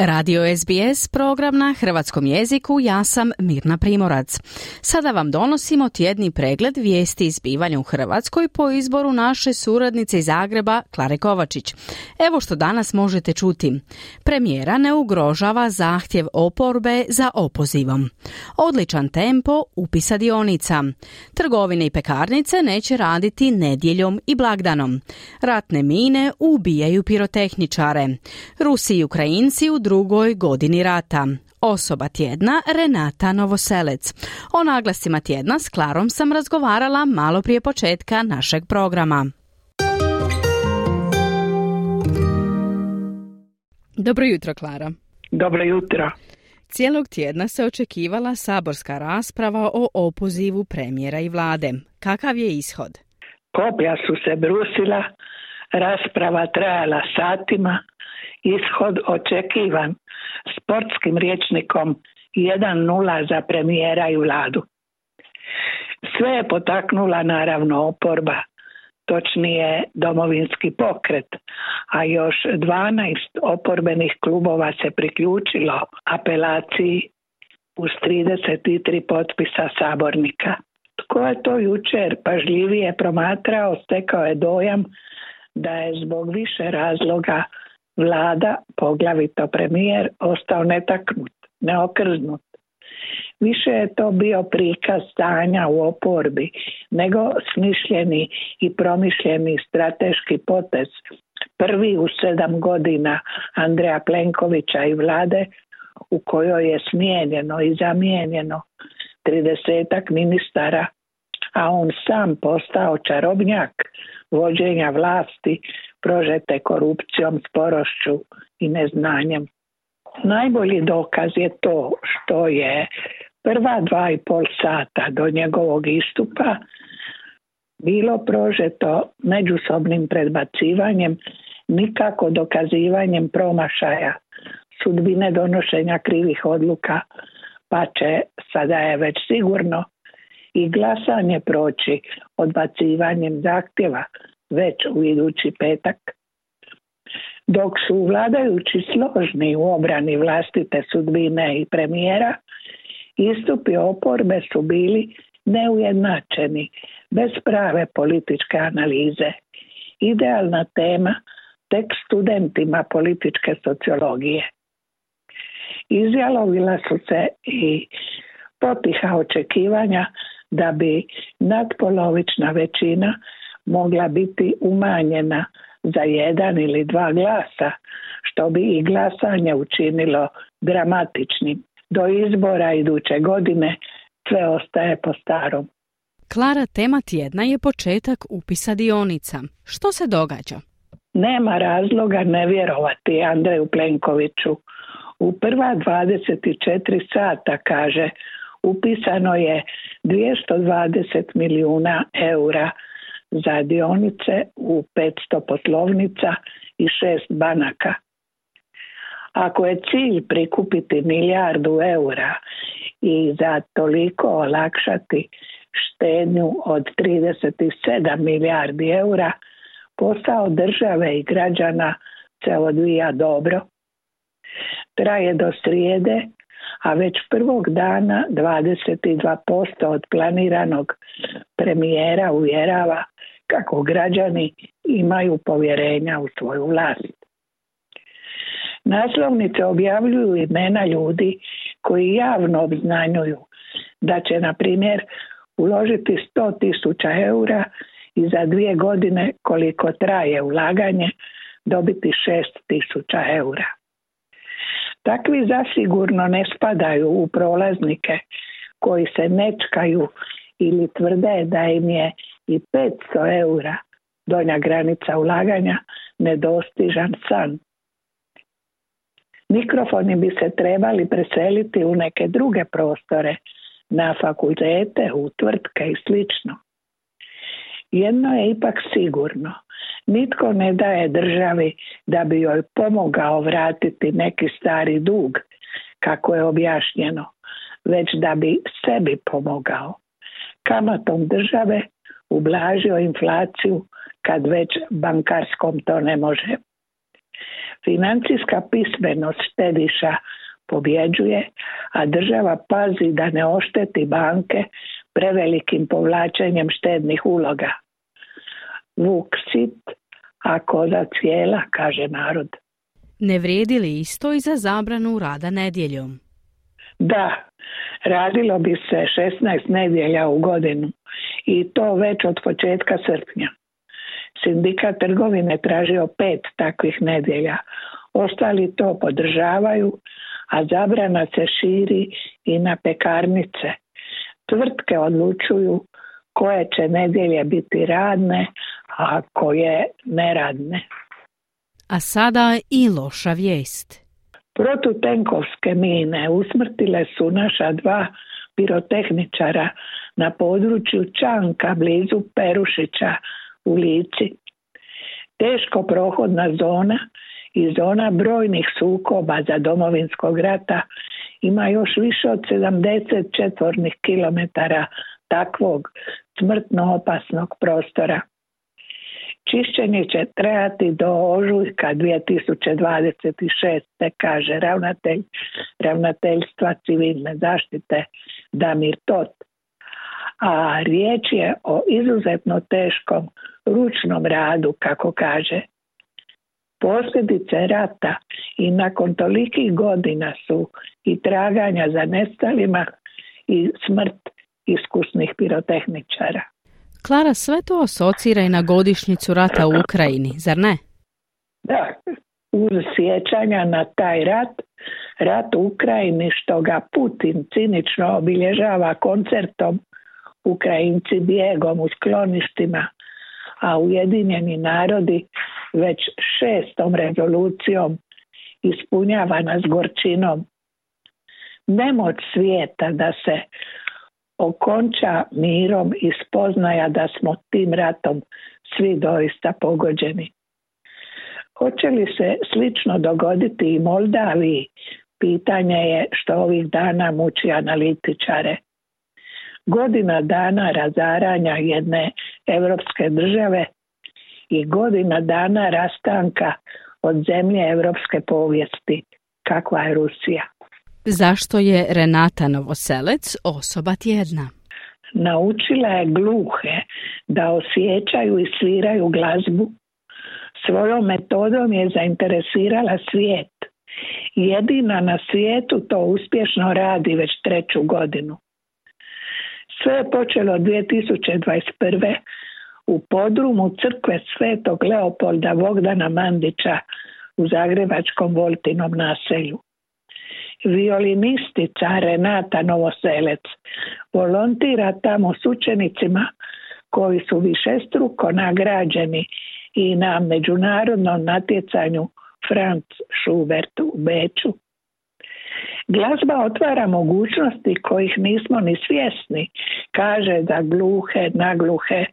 Radio SBS, program na hrvatskom jeziku, ja sam Mirna Primorac. Sada vam donosimo tjedni pregled vijesti izbivanja u Hrvatskoj po izboru naše suradnice iz Zagreba, Klare Kovačić. Evo što danas možete čuti. Premijera ne ugrožava zahtjev oporbe za opozivom. Odličan tempo upisa dionica. Trgovine i pekarnice neće raditi nedjeljom i blagdanom. Ratne mine ubijaju pirotehničare. Rusi i Ukrajinci u drugoj godini rata. Osoba tjedna Renata Novoselec. O naglasima tjedna s Klarom sam razgovarala malo prije početka našeg programa. Dobro jutro, Klara. Dobro jutro. Cijelog tjedna se očekivala saborska rasprava o opozivu premijera i vlade. Kakav je ishod? Koplja su se brusila, rasprava trajala satima, ishod očekivan sportskim riječnikom 1-0 za premijera i vladu. Sve je potaknula naravno oporba, točnije domovinski pokret, a još 12 oporbenih klubova se priključilo apelaciji uz 33 potpisa sabornika. Tko je to jučer pažljivije promatrao, stekao je dojam da je zbog više razloga vlada, poglavito premijer, ostao netaknut, neokrznut. Više je to bio prikaz stanja u oporbi nego smišljeni i promišljeni strateški potez. Prvi u sedam godina Andreja Plenkovića i vlade u kojoj je smijenjeno i zamijenjeno tridesetak ministara, a on sam postao čarobnjak vođenja vlasti prožete korupcijom, sporošću i neznanjem. Najbolji dokaz je to što je prva dva i pol sata do njegovog istupa bilo prožeto međusobnim predbacivanjem, nikako dokazivanjem promašaja, sudbine donošenja krivih odluka, pa će sada je već sigurno i glasanje proći odbacivanjem zahtjeva već u idući petak. Dok su vladajući složni u obrani vlastite sudbine i premijera, istupi oporbe su bili neujednačeni, bez prave političke analize. Idealna tema tek studentima političke sociologije. Izjalovila su se i potiha očekivanja da bi nadpolovična većina mogla biti umanjena za jedan ili dva glasa, što bi i glasanje učinilo dramatičnim. Do izbora iduće godine sve ostaje po starom. Klara, tema tjedna je početak upisa dionica. Što se događa? Nema razloga ne vjerovati Andreju Plenkoviću. U prva 24 sata, kaže, upisano je 220 milijuna eura za dionice u 500 poslovnica i šest banaka. Ako je cilj prikupiti milijardu eura i za toliko olakšati štednju od 37 milijardi eura, posao države i građana se odvija dobro. Traje do srijede, a već prvog dana 22% od planiranog premijera uvjerava kako građani imaju povjerenja u svoju vlast. Naslovnice objavljuju imena ljudi koji javno obznanjuju da će, na primjer, uložiti 100 tisuća eura i za dvije godine koliko traje ulaganje dobiti 6 tisuća eura. Takvi zasigurno ne spadaju u prolaznike koji se nečkaju ili tvrde da im je i 500 eura donja granica ulaganja nedostižan san. Mikrofoni bi se trebali preseliti u neke druge prostore, na fakultete, u tvrtke i slično. Jedno je ipak sigurno. Nitko ne daje državi da bi joj pomogao vratiti neki stari dug, kako je objašnjeno, već da bi sebi pomogao kamatom države ublažio inflaciju kad već bankarskom to ne može. Financijska pismenost štediša pobjeđuje, a država pazi da ne ošteti banke prevelikim povlačenjem štednih uloga. Vuk sit, a koza cijela, kaže narod. Ne vrijedi li isto i za zabranu rada nedjeljom? Da, radilo bi se 16 nedjelja u godinu i to već od početka srpnja. Sindikat trgovine tražio pet takvih nedjelja. Ostali to podržavaju, a zabrana se širi i na pekarnice. Tvrtke odlučuju koje će nedjelje biti radne, a koje neradne. A sada i loša vijest. Protutenkovske mine usmrtile su naša dva pirotehničara na području Čanka blizu Perušića u Lici. Teško prohodna zona i zona brojnih sukoba za domovinskog rata ima još više od 70 četvornih kilometara takvog smrtno opasnog prostora. Čišćenje će trajati do ožujka 2026. kaže ravnatelj ravnateljstva civilne zaštite Damir Tot. A riječ je o izuzetno teškom ručnom radu, kako kaže. Posljedice rata i nakon tolikih godina su i traganja za nestalima i smrt iskusnih pirotehničara. Klara sve to asocira i na godišnjicu rata u Ukrajini, zar ne? Da, uz sjećanja na taj rat, rat u Ukrajini što ga Putin cinično obilježava koncertom Ukrajinci bijegom u skloništima, a Ujedinjeni narodi već šestom rezolucijom ispunjava nas gorčinom. Nemoć svijeta da se okonča mirom i spoznaja da smo tim ratom svi doista pogođeni. Hoće li se slično dogoditi i Moldaviji? Pitanje je što ovih dana muči analitičare. Godina dana razaranja jedne evropske države i godina dana rastanka od zemlje evropske povijesti, kakva je Rusija. Zašto je Renata Novoselec osoba tjedna? Naučila je gluhe da osjećaju i sviraju glazbu. Svojom metodom je zainteresirala svijet. Jedina na svijetu to uspješno radi već treću godinu. Sve je počelo 2021. u podrumu crkve Svetog Leopolda Bogdana Mandića u Zagrebačkom Voltinom naselju violinistica Renata Novoselec volontira tamo s učenicima koji su višestruko nagrađeni i na međunarodnom natjecanju Franz Schubert u Beču. Glazba otvara mogućnosti kojih nismo ni svjesni, kaže da gluhe, nagluhe,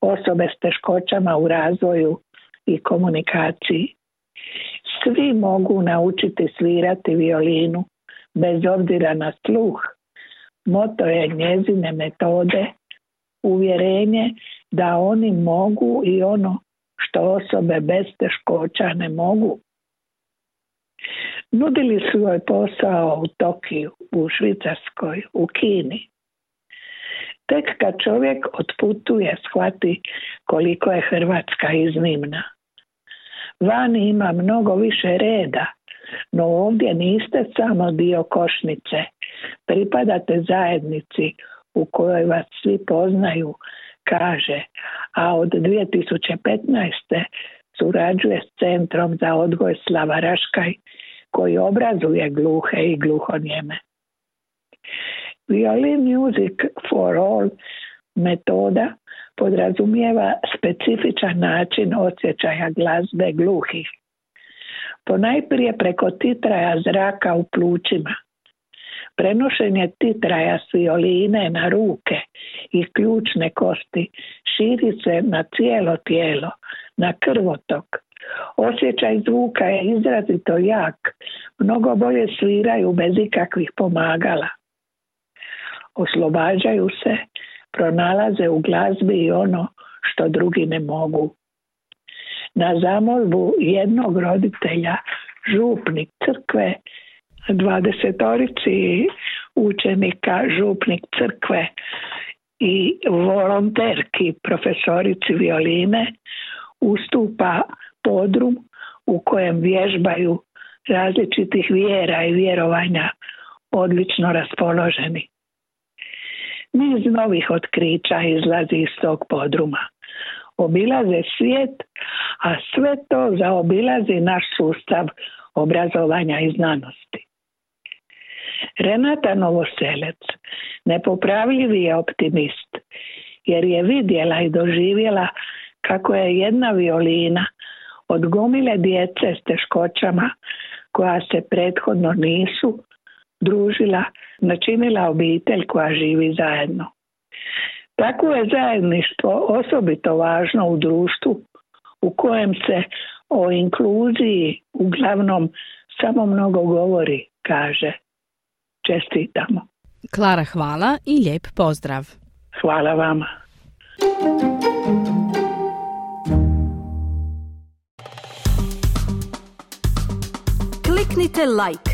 osobe s teškoćama u razvoju i komunikaciji. Svi mogu naučiti svirati violinu bez obzira na sluh. Moto je njezine metode uvjerenje da oni mogu i ono što osobe bez teškoća ne mogu. Nudili su joj posao u Tokiju, u Švicarskoj, u Kini. Tek kad čovjek otputuje, shvati koliko je Hrvatska iznimna. Vani ima mnogo više reda, no ovdje niste samo dio košnice, pripadate zajednici u kojoj vas svi poznaju, kaže, a od 2015. surađuje s Centrom za odgoj Slava Raškaj, koji obrazuje gluhe i gluhonjeme. Violin Music for All metoda podrazumijeva specifičan način osjećaja glazbe gluhih. Ponajprije preko titraja zraka u plućima. Prenošenje titraja s violine na ruke i ključne kosti širi se na cijelo tijelo, na krvotok. Osjećaj zvuka je izrazito jak, mnogo bolje sviraju bez ikakvih pomagala. Oslobađaju se pronalaze u glazbi i ono što drugi ne mogu. Na zamolbu jednog roditelja župnik crkve dvadesetorici učenika župnik crkve i volonterki profesorici violine ustupa podrum u kojem vježbaju različitih vjera i vjerovanja odlično raspoloženi. Niz novih otkrića izlazi iz tog podruma. Obilaze svijet, a sve to zaobilazi naš sustav obrazovanja i znanosti. Renata Novoselec nepopravljivi je optimist jer je vidjela i doživjela kako je jedna violina od gomile djece s teškoćama koja se prethodno nisu družila, načinila obitelj koja živi zajedno. Tako je zajedništvo osobito važno u društvu u kojem se o inkluziji uglavnom samo mnogo govori, kaže. Čestitamo. Klara, hvala i lijep pozdrav. Hvala vama. Kliknite like,